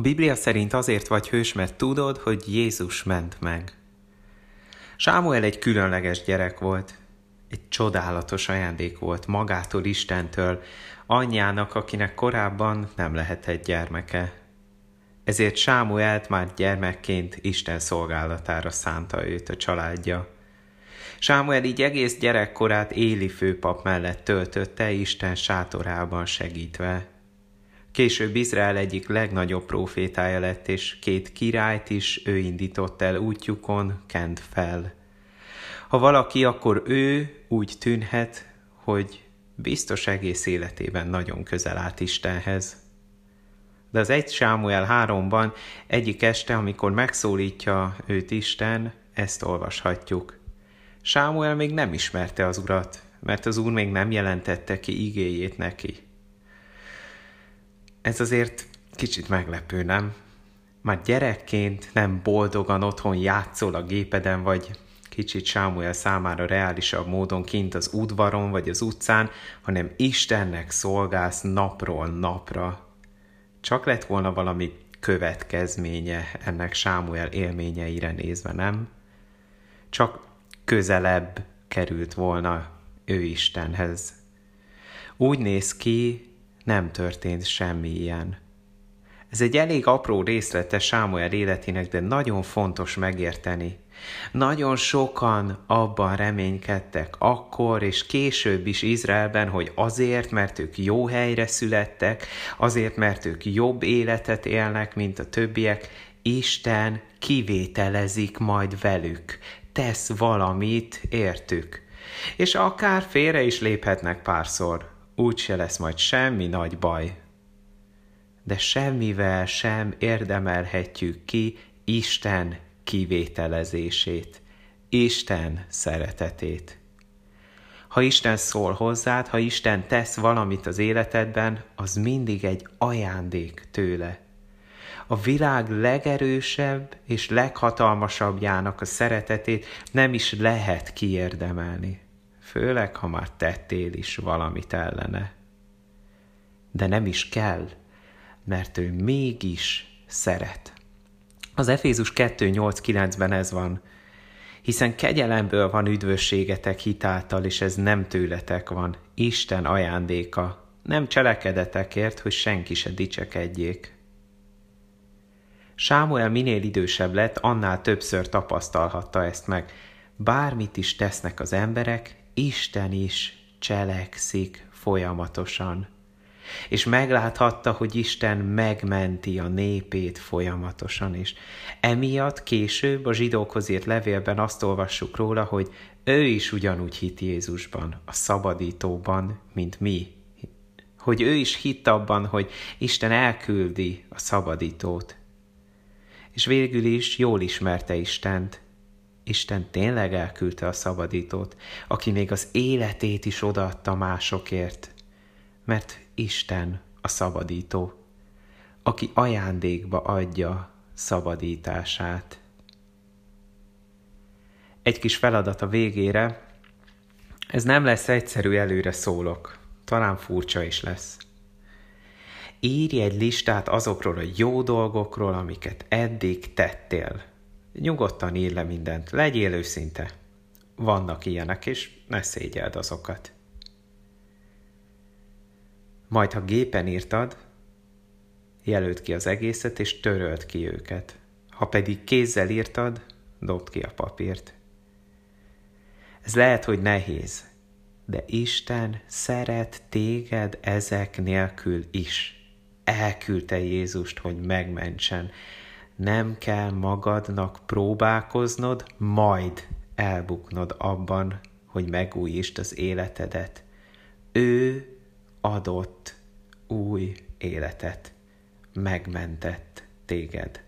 A Biblia szerint azért vagy hős, mert tudod, hogy Jézus ment meg. Sámuel egy különleges gyerek volt, egy csodálatos ajándék volt magától Istentől, anyjának, akinek korábban nem lehetett gyermeke. Ezért Sámuelt már gyermekként Isten szolgálatára szánta őt a családja. Sámuel így egész gyerekkorát Éli főpap mellett töltötte Isten sátorában segítve. Később Izrael egyik legnagyobb profétája lett, és két királyt is ő indított el útjukon, kent fel. Ha valaki, akkor ő úgy tűnhet, hogy biztos egész életében nagyon közel állt Istenhez. De az egy Sámuel háromban egyik este, amikor megszólítja őt Isten, ezt olvashatjuk. Sámuel még nem ismerte az urat, mert az úr még nem jelentette ki igéjét neki. Ez azért kicsit meglepő, nem? Már gyerekként nem boldogan otthon játszol a gépeden, vagy kicsit Sámuel számára reálisabb módon kint az udvaron vagy az utcán, hanem Istennek szolgálsz napról napra. Csak lett volna valami következménye ennek Sámuel élményeire nézve, nem? Csak közelebb került volna ő Istenhez. Úgy néz ki, nem történt semmi ilyen. Ez egy elég apró részlete Sámuel életének, de nagyon fontos megérteni. Nagyon sokan abban reménykedtek akkor és később is Izraelben, hogy azért, mert ők jó helyre születtek, azért, mert ők jobb életet élnek, mint a többiek, Isten kivételezik majd velük, tesz valamit értük. És akár félre is léphetnek párszor, úgyse lesz majd semmi nagy baj. De semmivel sem érdemelhetjük ki Isten kivételezését, Isten szeretetét. Ha Isten szól hozzád, ha Isten tesz valamit az életedben, az mindig egy ajándék tőle. A világ legerősebb és leghatalmasabbjának a szeretetét nem is lehet kiérdemelni, főleg ha már tettél is valamit ellene. De nem is kell, mert ő mégis szeret. Az Efézus 2.8.9-ben ez van, hiszen kegyelemből van üdvösségetek hitáltal, és ez nem tőletek van, Isten ajándéka, nem cselekedetekért, hogy senki se dicsekedjék. Sámuel minél idősebb lett, annál többször tapasztalhatta ezt meg. Bármit is tesznek az emberek, Isten is cselekszik folyamatosan és megláthatta, hogy Isten megmenti a népét folyamatosan is. Emiatt később a zsidókhoz írt levélben azt olvassuk róla, hogy ő is ugyanúgy hit Jézusban, a szabadítóban, mint mi. Hogy ő is hitt abban, hogy Isten elküldi a szabadítót. És végül is jól ismerte Istent. Isten tényleg elküldte a szabadítót, aki még az életét is odaadta másokért, mert Isten a szabadító, aki ajándékba adja szabadítását. Egy kis feladat a végére, ez nem lesz egyszerű előre szólok, talán furcsa is lesz. Írj egy listát azokról a jó dolgokról, amiket eddig tettél. Nyugodtan írj le mindent, legyél őszinte. Vannak ilyenek, és ne szégyeld azokat. Majd, ha gépen írtad, jelölt ki az egészet, és törölt ki őket. Ha pedig kézzel írtad, dobd ki a papírt. Ez lehet, hogy nehéz, de Isten szeret téged ezek nélkül is. Elküldte Jézust, hogy megmentsen. Nem kell magadnak próbálkoznod, majd elbuknod abban, hogy megújítsd az életedet. Ő adott új életet, megmentett téged.